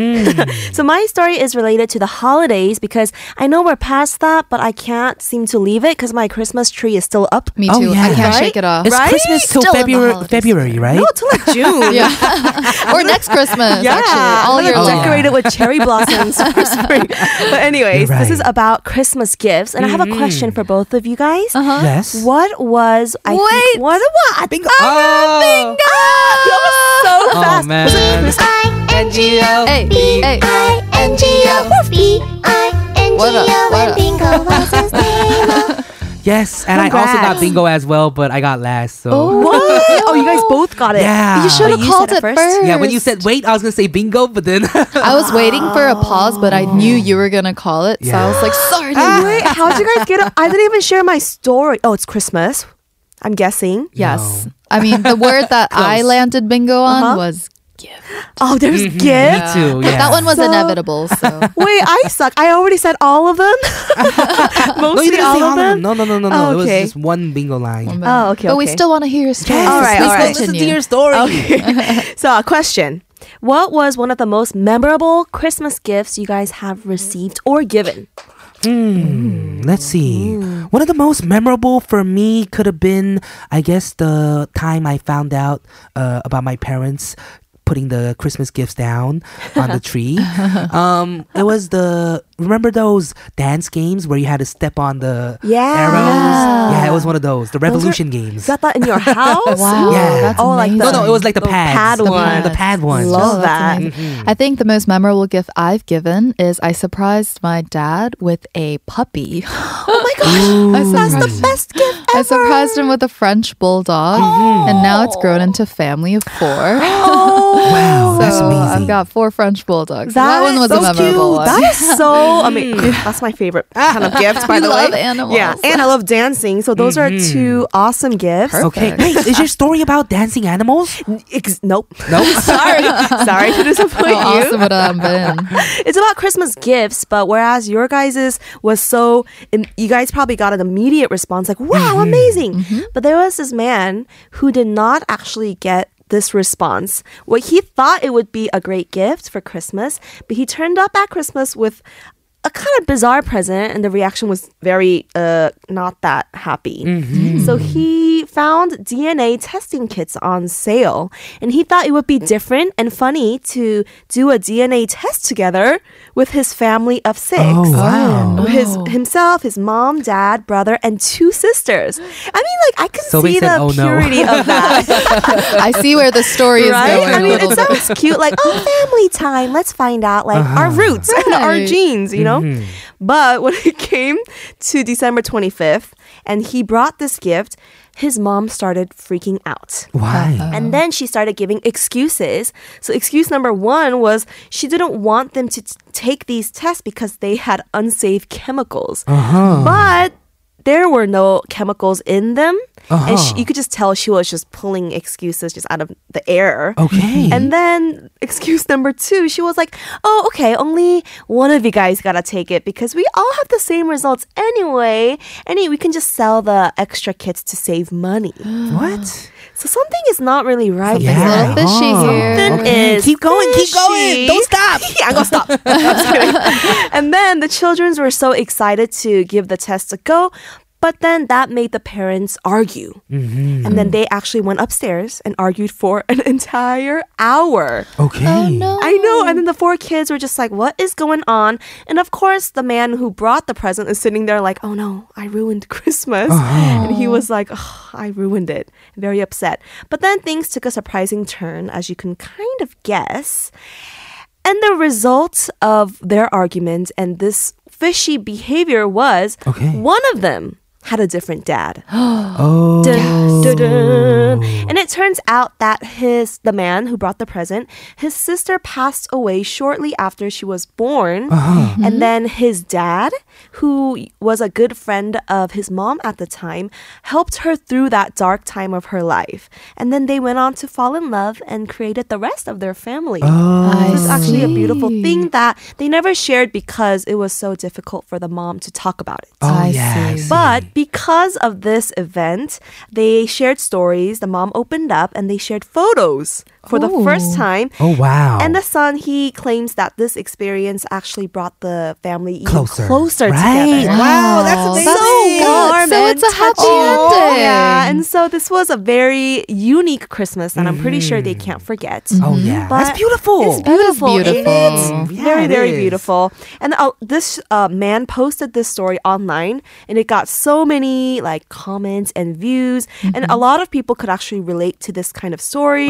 so my story is related to the holidays because I know we're past that, but I can't seem to leave it because my Christmas tree is still up. Me Oh, too. yeah. I can't Right? shake it off. It's Right? Christmas till Still in the February, holiday February, right? No, till like June. Yeah. *laughs* *laughs* or next Christmas, Yeah, actually. All I'm year gonna long. decorate it with cherry blossoms for spring. But anyways, You're this is right. about Christmas gifts, and I have a question question for both of you guys. Uh-huh. Yes. What was I Wait. think, what what? Bingo. Oh. That was so Oh, fast. man. N-G-O. Hey, hey. B-I-N-G-O, B-I-N-G-O, What up, what and bingo was his name. Yes, and I also got bingo as well, but I got last. So What? *laughs* Oh, you guys both got it. Yeah. You should have called it it first. first? yeah, when you said wait, I was gonna say bingo, but then I was waiting for a *laughs* pause, but I knew you were gonna call it, so I was like, sorry. Wait, how'd you guys get it? I didn't even share my story. Oh, it's Christmas. I'm guessing. Yes. I mean, the word that *laughs* I landed bingo on Uh-huh. was Oh, there's me gifts. too. Yeah. that one was So- inevitable, so. *laughs* Wait, I suck. I already said all of them. no, *laughs* Mostly you didn't all say of all of them. them. No, no, no, no, no. Oh, It was just one bingo line. Oh, okay, But we still want to hear your story. Yes, All right, please all go listen to your story. Okay. *laughs* so, a question. What was one of the most memorable Christmas gifts you guys have received or given? Hmm, let's see. One of the most memorable for me could have been, I guess, the time I found out uh, about my parents putting the Christmas gifts down on the tree. *laughs* um, it was the remember those dance games where you had to step on the Yeah. arrows. Yeah, it was one of those. The Revolution games. Is that that in your *laughs* house? Wow, Yeah. that's Oh, like the- no, no, it was like the The pads. pad the, one. The pad ones. Love Oh, that's that. amazing. Mm-hmm. I think the most memorable gift I've given is I surprised my dad with a puppy. *gasps* Oh my gosh. That's the best gift ever. I surprised him with a French bulldog, mm-hmm. and now it's grown into a family of four. Oh, *gasps* *laughs* Wow, that's so amazing. I've got four French bulldogs. That that one was so a memorable cute. one. That is so. *laughs* Mm. I mean, *laughs* that's my favorite ah. kind of gift. By You the love way, animals. yeah, and I love dancing. So those are mm-hmm. two awesome gifts. okay, wait, is your story about dancing animals? *laughs* Ex- nope. No. *laughs* Sorry, sorry to disappoint How you. awesome would that? It's about Christmas gifts, but whereas your guys's was so, im- you guys probably got an immediate response like, "Wow, mm-hmm. amazing!" Mm-hmm. But there was this man who did not actually get this response. What he thought it would be a great gift for Christmas, but he turned up at Christmas with a kind of bizarre present, and the reaction was very uh not that happy. So he found DNA testing kits on sale, and he thought it would be different and funny to do a DNA test together with his family of six. Oh, wow. His himself, his mom, dad, brother, and two sisters. I mean, like I can So see they said, the "Oh, no." purity of *laughs* that. I see where the story is right? going. I a mean, *laughs* it sounds cute. Like, oh, family time. Let's find out like our roots and our genes, you know. Mm-hmm. But when *laughs* it came to December 25th, and he brought this gift, his mom started freaking out. Why? And then she started giving excuses. So, excuse number one was she didn't want them to t- take these tests because they had unsafe chemicals. Uh-huh. But there were no chemicals in them. And she, uh-huh. you could just tell she was just pulling excuses just out of the air. Okay. And then excuse number two, she was like, "Oh, okay, only one of you guys gotta take it because we all have the same results anyway. Any, we can just sell the extra kits to save money." what? So something is not really right. Something's there. a little fishy Oh. here. Something Okay. is Keep going, keep going. Don't *laughs* stop. *laughs* yeah, *laughs* I'm gonna stop. I'm just kidding. and then the children were so excited to give the test a go. But then that made the parents argue. Mm-hmm. And then they actually went upstairs and argued for an *laughs* entire hour. Okay. Oh no! I know. And then the four kids were just like, what is going on? And of course, the man who brought the present is sitting there like, oh no, I ruined *laughs* Christmas. And he was like, oh, I ruined it. Very upset. But then things took a surprising turn, as you can kind of guess. And the result of their argument and this fishy behavior was Okay. one of them had a different dad. *gasps* Oh. oh. Dun, dun, dun. And it turns out that his the man who brought the present, his sister passed away shortly after she was born. Uh-huh. And mm-hmm. then his dad, who was a good friend of his mom at the time, helped her through that dark time of her life. And then they went on to fall in love and created the rest of their family. Oh. I This is actually a beautiful thing that they never shared because it was so difficult for the mom to talk about it. Oh, I yeah, see. But because of this event, they shared stories. The mom opened up and they shared photos for the first Oh. time. Oh wow. And the son, he claims that this experience actually brought the family even Closer. closer Right. together. Wow, that's Wow. amazing. So warm So it's a happy touching. ending. Yeah, and so this was a very unique Christmas, and I'm pretty sure they can't forget. oh yeah. But That's beautiful. It's beautiful. beautiful. It is Yeah, very, it very is. beautiful. And uh, this uh, man posted this story online, and it got so many like comments and views, and a lot of people could actually relate to this kind of story.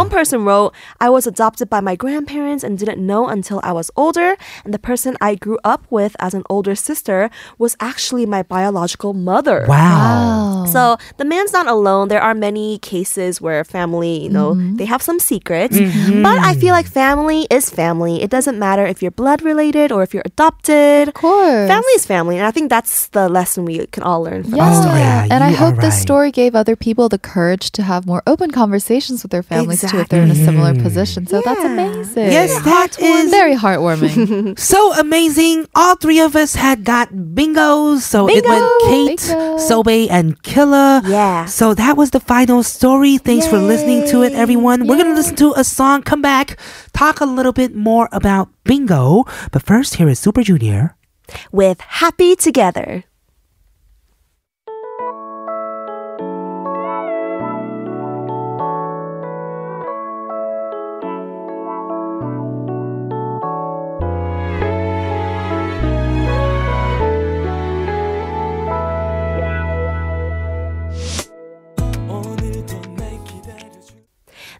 One person wrote, "I was adopted by my grandparents and didn't know until I was older, and the person I grew up with as an older sister was actually my biological mother." wow. So the man's not alone. There are many cases where family, you know, mm-hmm. they have some secrets. Mm-hmm. But I feel like family is family. It doesn't matter if you're blood related or if you're adopted. Of course. Family is family. And I think that's the lesson we can all learn from Yeah. this Oh, story. yeah, and I hope are this story gave other people the courage to have more open conversations with their families too if they're in a similar mm-hmm. position. So that's amazing. Yes, that is very heartwarming. *laughs* so amazing. All three of us had got bingos. So it went Kate, Bingo. Sobae, and Killa. Yeah. So that was the final story. Thanks for listening to it, everyone. We're going to listen to a song, come back, talk a little bit more about bingo. But first, here is Super Junior. With Happy Together.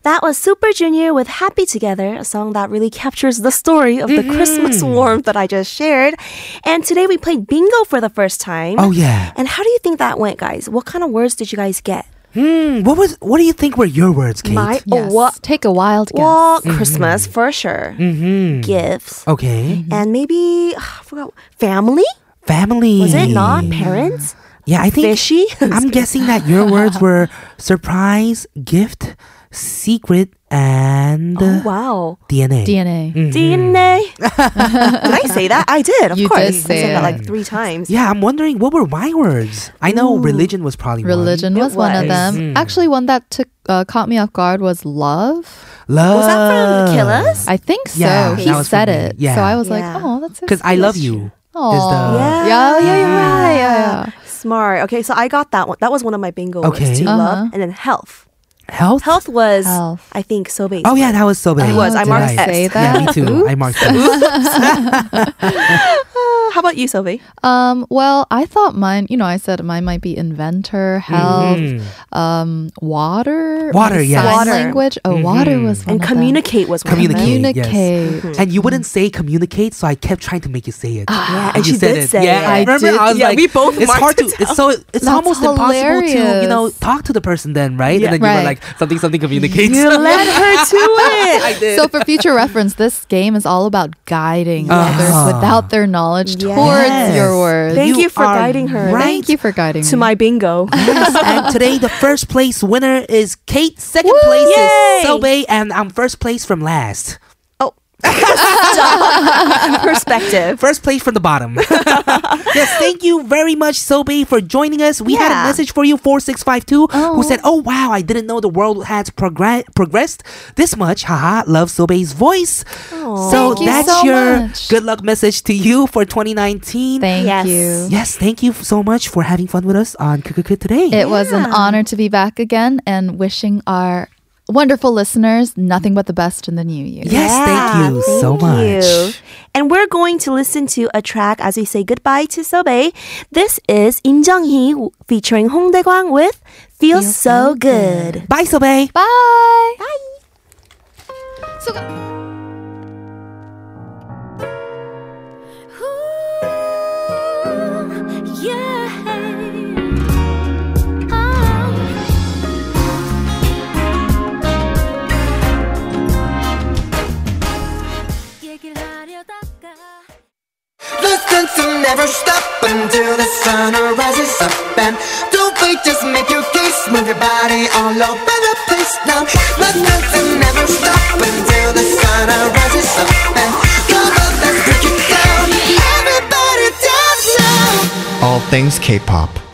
That was Super Junior with Happy Together, a song that really captures the story of the Christmas warmth that I just shared. And today we played bingo for the first time. Oh, yeah. And how do you think that went, guys? What kind of words did you guys get? Hmm, what was? What do you think were your words, Kate? My Yes. what? Take a wild guess. Well, Christmas for sure. mm-hmm. Gifts. Okay. And maybe I forgot family? Family. Was it not parents? Yeah, I think Fishy? I'm guessing that your words were surprise, gift, secret, and Oh wow. DNA. DNA. DNA. *laughs* did I say that? I did. Of You course. did I say said that like three times. Yeah, I'm wondering what were my words. I know religion was probably Religion It was, one of them. Mm. Actually, one that took uh, caught me off guard was love. Love. Was that from Killa's? I think so. Yeah, he said it. Yeah. So I was Yeah. like, oh, that's so Because I love you. Aw. is Yeah. yeah, yeah, you're right. Yeah, yeah. Smart. Okay, so I got that one. That was one of my bingo Okay. words too. Uh-huh. Love and then health. Health. Health was Health. I think so base. Oh yeah, that was so bad. It was. I marked I? S. Say Yeah, that. me too. I marked that. *laughs* *laughs* How about you, Sylvie? Um, well, I thought mine, you know, I said mine might be inventor, health, um, water, Water, sign. Water. language. Oh, water was one And of communicate was one of them. Communicate. yes. Communicate. And you wouldn't say communicate, so I kept trying to make you say it. Yeah, And and you she said did it. say yeah, it. I I remember. did. I was Yeah, like, we both It's hard to. It's so. It's That's almost impossible to you know talk to the person then, right? Yeah. And then you were Right. Like something something communicates. You led her *laughs* to it. I did. So, for future reference, this game is all about guiding Ah. others without their knowledge Yes. towards your words. Thank you, for guiding her. right. Thank you for guiding To me. my bingo. Yes, and *laughs* today the first place winner is Kate. Second place Yay! is Sobae, and I'm first place from last. *laughs* Perspective. First place from the bottom. *laughs* yes, thank you very much, Sobae, for joining us. We had a Yeah. message for you, 4652, Oh. who said, Oh, wow, I didn't know the world has progr- progressed this much. Haha, love Sobae's voice. so Thank you that's so your much. good luck message to you for 2019. Thank Yes. you. yes, thank you so much for having fun with us on Kukukut today. It was an honor to be back again and wishing our wonderful listeners nothing but the best in the new year. yes, thank you so much. you. And we're going to listen to a track as we say goodbye to Sobae. This is Im Jung-hee featuring Hong Dae-kwang with Feel, So Good. Bye, Sobae. Bye. Bye. So, Listen to never stop until the sun rises up and don't wait, just make your case, move your body all over the place now. Listen to never stop until the sun rises up and come on, let's break it down. Everybody dance now. All things K-pop.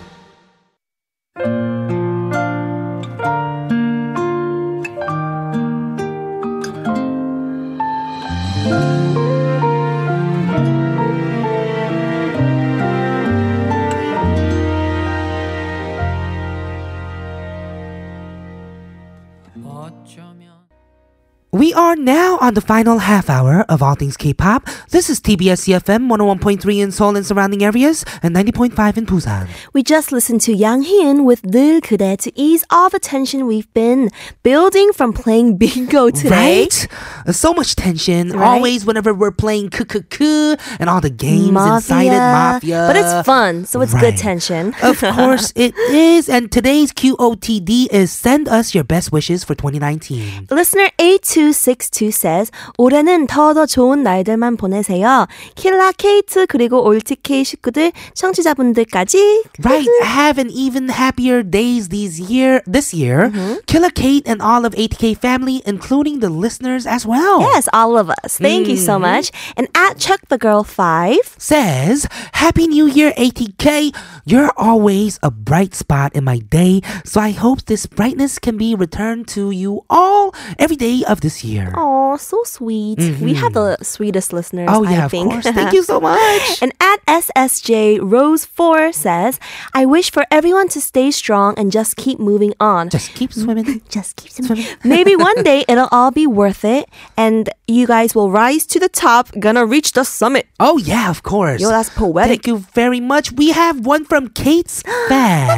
We are now on the final half hour of All Things K-Pop. This is TBS eFM 101.3 in Seoul and surrounding areas and 90.5 in Busan. We just listened to Yang Hee-eun with 늘 Kude to ease all the tension we've been building from playing bingo today. Right? Uh, so much tension. Right? Always whenever we're playing kukuku and all the games mafia. inside it, mafia. But it's fun, so it's right. good tension. of *laughs* course it is. And today's QOTD is send us your best wishes for 2019. Listener A2 0662 says 올해는 더더 좋은 날들만 보내세요. 킬라 케이트 그리고 올티케이 식구들 청취자분들까지 Right. Have an even happier days these year this year. Mm-hmm. Killa Kate and all of ATK family, including the listeners as well. Yes, all of us. Thank mm-hmm. you so mm-hmm. much. And at Chuck the Girl 5 says, Happy New Year, ATK. You're always a bright spot in my day. So I hope this brightness can be returned to you all every day of this year oh, so sweet. We have the mm-hmm. sweetest listeners, Oh, yeah, I of think. course. *laughs* Thank you so much. And at SSJ Rose 4 says, I wish for everyone to stay strong and just keep moving on. Just keep swimming. *laughs* just keep swimming. *laughs* Maybe one day it'll all be worth it and you guys will rise to the top, gonna reach the summit. Oh, yeah, of course. Yo, that's poetic. Thank you very much. We have one from Kate's *gasps* fan,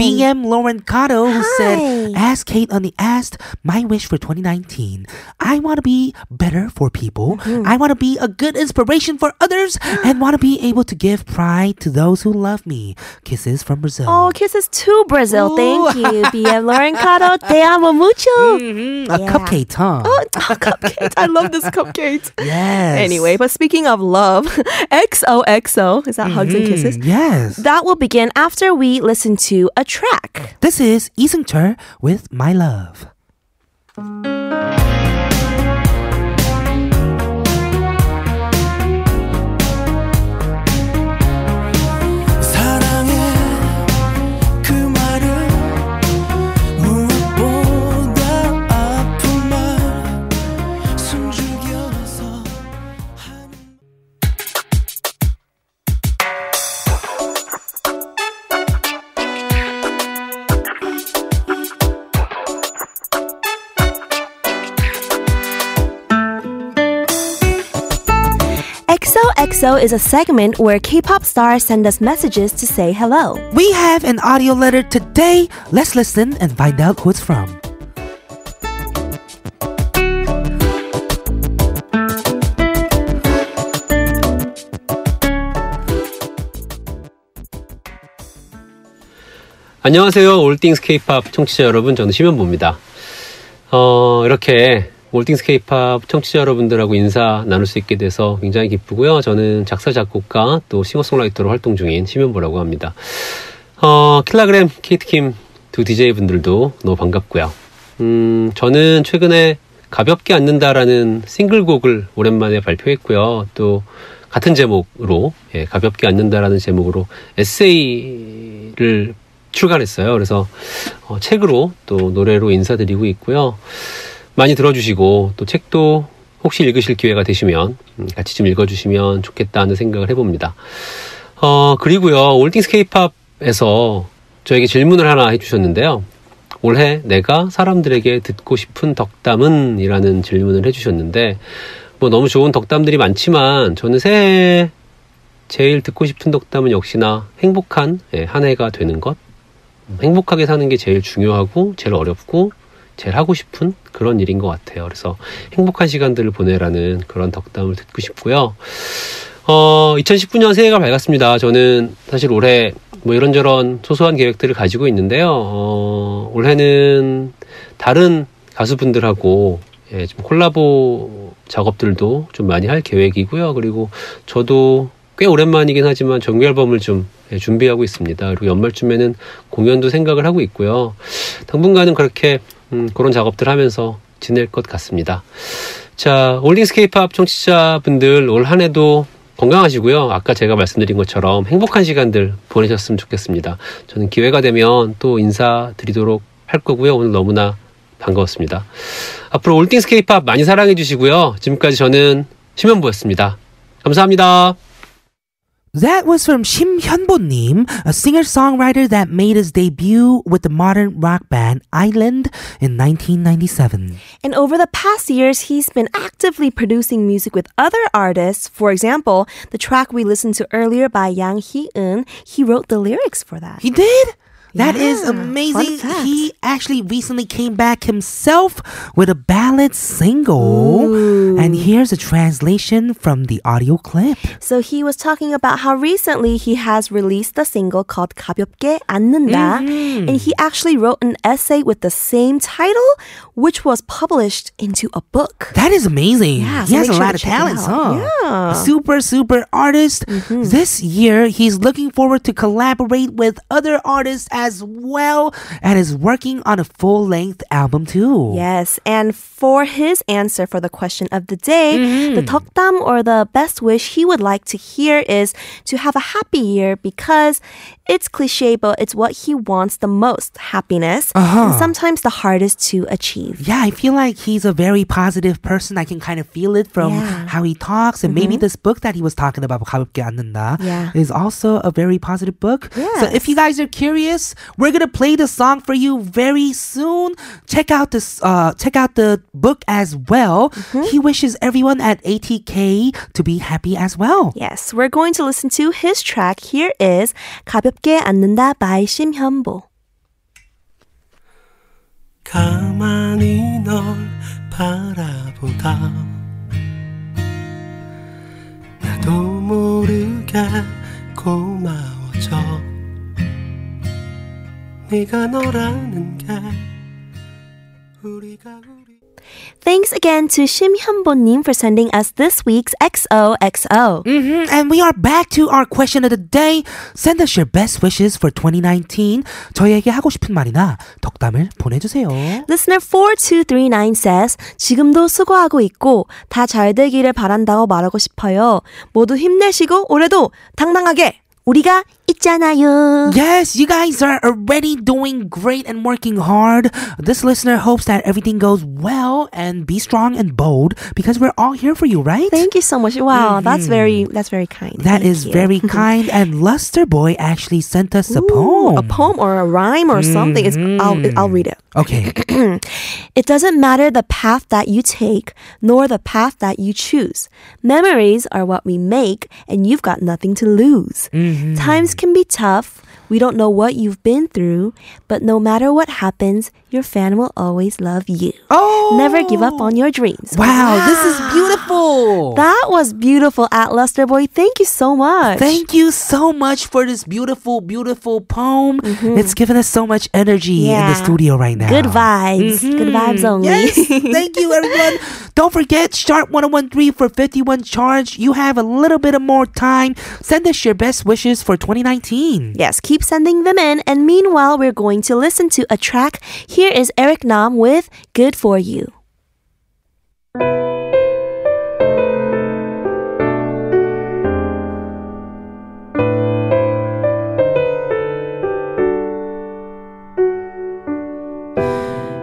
BM Lauren Cotto, who said, Ask Kate on the Asked, my wish for 2019. I want to be better for people. Mm-hmm. I want to be a good inspiration for others and *gasps* want to be able to give pride to those who love me. Kisses from Brazil. Oh, kisses to Brazil. Thank you, BM Lauren Caro. *laughs* Te amo mucho. Mhm, A Yeah. cupcake, huh? Oh, *laughs* cupcake. I love this cupcake. *laughs* yes. Anyway, but speaking of love, XOXO, is that hugs and kisses? Mm, yes. That will begin after we listen to a track. This is Seung-chul with My Love. Thank you. XOXO is a segment where K-pop stars send us messages to say hello. We have an audio letter today. Let's listen and find out who it's from. 안녕하세요. 올띵스 케이팝 청취자 여러분. 저는 심현보입니다. 어, 이렇게 올띵스 케이팝 청취자 여러분들하고 인사 나눌 수 있게 돼서 굉장히 기쁘고요. 저는 작사, 작곡가 또 싱어송라이터로 활동 중인 심현보라고 합니다. 어, 킬라그램, 케이트킴 두 DJ 분들도 너무 반갑고요. 음, 저는 최근에 가볍게 앉는다라는 싱글곡을 오랜만에 발표했고요. 또 같은 제목으로 예, 가볍게 앉는다라는 제목으로 에세이를 출간했어요. 그래서 어, 책으로 또 노래로 인사드리고 있고요. 많이 들어주시고 또 책도 혹시 읽으실 기회가 되시면 음, 같이 좀 읽어주시면 좋겠다는 생각을 해봅니다. 어 그리고요 올딩스 케이팝에서 저에게 질문을 하나 해주셨는데요. 올해 내가 사람들에게 듣고 싶은 덕담은? 이라는 질문을 해주셨는데, 뭐 너무 좋은 덕담들이 많지만, 저는 새해 제일 듣고 싶은 덕담은 역시나 행복한 예, 한 해가 되는 것. 음, 행복하게 사는 게 제일 중요하고, 제일 어렵고, 제일 하고 싶은 그런 일인 것 같아요. 그래서 행복한 시간들을 보내라는 그런 덕담을 듣고 싶고요. 어, 2019년 새해가 밝았습니다. 저는 사실 올해 뭐 이런저런 소소한 계획들을 가지고 있는데요. 어, 올해는 다른 가수분들하고 예, 좀 콜라보 작업들도 좀 많이 할 계획이고요. 그리고 저도 꽤 오랜만이긴 하지만 정규 앨범을 좀 예, 준비하고 있습니다. 그리고 연말쯤에는 공연도 생각을 하고 있고요. 당분간은 그렇게 음, 그런 작업들 하면서 지낼 것 같습니다. 자, 올딩스 케이팝 청취자분들 올 한 해도 건강하시고요. 아까 제가 말씀드린 것처럼 행복한 시간들 보내셨으면 좋겠습니다. 저는 기회가 되면 또 인사드리도록 할 거고요. 오늘 너무나 반가웠습니다. 앞으로 올딩스 케이팝 많이 사랑해 주시고요. 지금까지 저는 심현보였습니다. 감사합니다. That was from Shim Hyunbo-nim, a singer-songwriter that made his debut with the modern rock band Island in 1997. And over the past years, he's been actively producing music with other artists. For example, the track we listened to earlier by Yang Hee-eun, he wrote the lyrics for that. He did? That is Yeah, amazing. He actually recently came back himself with a ballad single. And here's a translation from the audio clip. So he was talking about how recently he has released a single called 가볍게 앉는다. Mm-hmm. And he actually wrote an essay with the same title, which was published into a book. That is amazing. Yeah, he so has make a sure lot to of check it talents, out. huh? Yeah. Mm-hmm. A super, super artist. This year, he's looking forward to collaborate with other artists as well and is working on a full length album too. Yes, and for his answer for the question of the day, Mm-hmm. the 덕담 or the best wish he would like to hear is to have a happy year because it's cliche, but it's what he wants the most happiness and sometimes the hardest to achieve. Yeah, I feel like he's a very positive person. I can kind of feel it from Yeah. Mm-hmm. how he talks. And maybe this book that he was talking about, 가볍게 앉는다, Yeah. is also a very positive book. So Yes. if you guys are curious, we're gonna play the song for you very soon. Check out this uh check out the book as well. Mm-hmm. He wishes everyone at ATK to be happy as well. Yes, we're going to listen to his track. Here is 가볍게 앉는다 by 심현보. 가만히 널 바라보다 나도 모르게 고마워져 네가 너라는 게 우리가 우리 Thanks again to Shim Hyunbo-nim for sending us this week's XOXO. hmm And we are back to our question of the day. Send us your best wishes for 2019. 저희에게 하고 싶은 말이나 덕담을 보내주세요. Listener 4239 says, 지금도 수고하고 있고 다 잘 되기를 바란다고 말하고 싶어요. 모두 힘내시고 올해도 당당하게 우리가 있잖아요. Yes, you guys are already doing great and working hard. This listener hopes that everything goes well and be strong and bold because we're all here for you, right? Thank you so much. Wow, that's very that's very kind. Mm-hmm. That Thank is you. very kind. *laughs* And Luster Boy actually sent us a Ooh, poem. A poem or a rhyme or something. It's, I'll I'll read it. Okay. *clears throat* It doesn't matter the path that you take, nor the path that you choose. Memories are what we make, and you've got nothing to lose. Mm-hmm. Times can be tough. We don't know what you've been through, but no matter what happens, your fan will always love you. Oh! Never give up on your dreams. Wow, this is beautiful. That was beautiful, at Luster Boy. Thank you so much. Thank you so much for this beautiful, beautiful poem. It's given us so much energy in the Mm-hmm. Studio right now. Good vibes. Good vibes only. Yes, *laughs* thank you everyone. Don't forget, Sharp 1013 for 51 charge. You have a little bit of more time. Send us your best wishes for 2019. Yes, keep sending them in. And meanwhile, we're going to listen to a track. Here is Eric Nam with Good For You.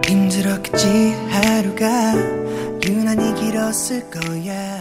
힘들었겠지 하루가 유난히 길었을 거야 지금 내가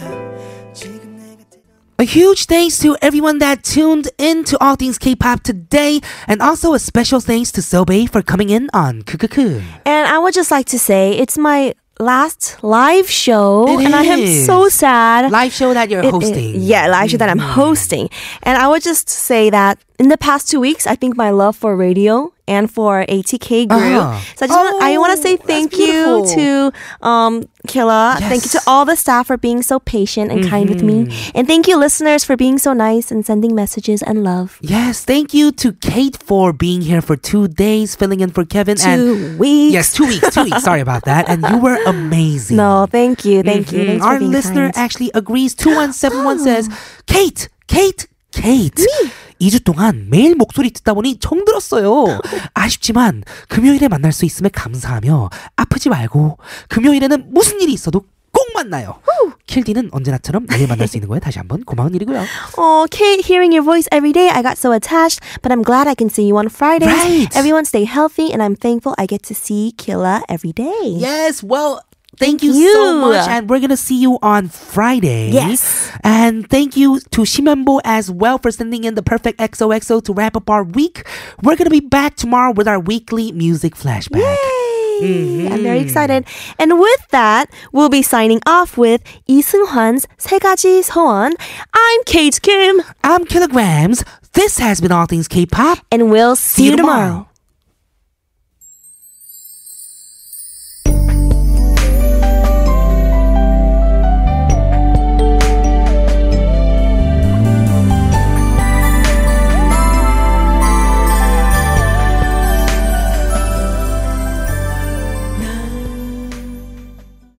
a huge thanks to everyone that tuned in to All Things K-pop today, and also a special thanks to Sobae for coming in on Kukuku. And I would just like to say it's my last live show, It and I am so sad. Live show that you're It- it- hosting. yeah, live show that I'm mm. hosting. And I would just say that in the past two weeks, I think my love for radio and for ATK grew. Uh-huh. So I just want, I want to Oh, say thank you to um, Killa. Thank you to all the staff for being so patient and kind with me. Mm-hmm. And thank you, listeners, for being so nice and sending messages and love. Yes, thank you to Kate for being here for two days, filling in for Kevin. and Two weeks. Yes, two weeks, two weeks. Sorry about that. And you were amazing. No, thank you, thank you. Mhm. Thanks Our listener kind. actually agrees. 2171 says, *gasps* Kate, Kate, Kate. 2주 동안 매일 목소리 듣다 보니 정들었어요. 아쉽지만 금요일에 만날 수 있음에 감사하며 아프지 말고 금요일에는 무슨 일이 있어도 꼭 만나요. 킬디는 언제나처럼 매일 만날 수 있는 거에 다시 한번 고마운 일이고요. Oh, Kate, hearing your voice every day, I got so attached, but I'm glad I can see you on Fridays. Right. Everyone stay healthy, and I'm thankful I get to see Killa every day. Yes, well, Thank you, you, so much. And we're going to see you on Friday. Yes. And thank you to Shim Hyunbo as well for sending in the perfect XOXO to wrap up our week. We're going to be back tomorrow with our weekly music flashback. Yay! Mm-hmm. I'm very excited. And with that, we'll be signing off with Lee Seung-hwan's 세 가지 소원. I'm Kate Kim. I'm Killagramz. This has been All Things K-pop. And we'll see, see you tomorrow. tomorrow.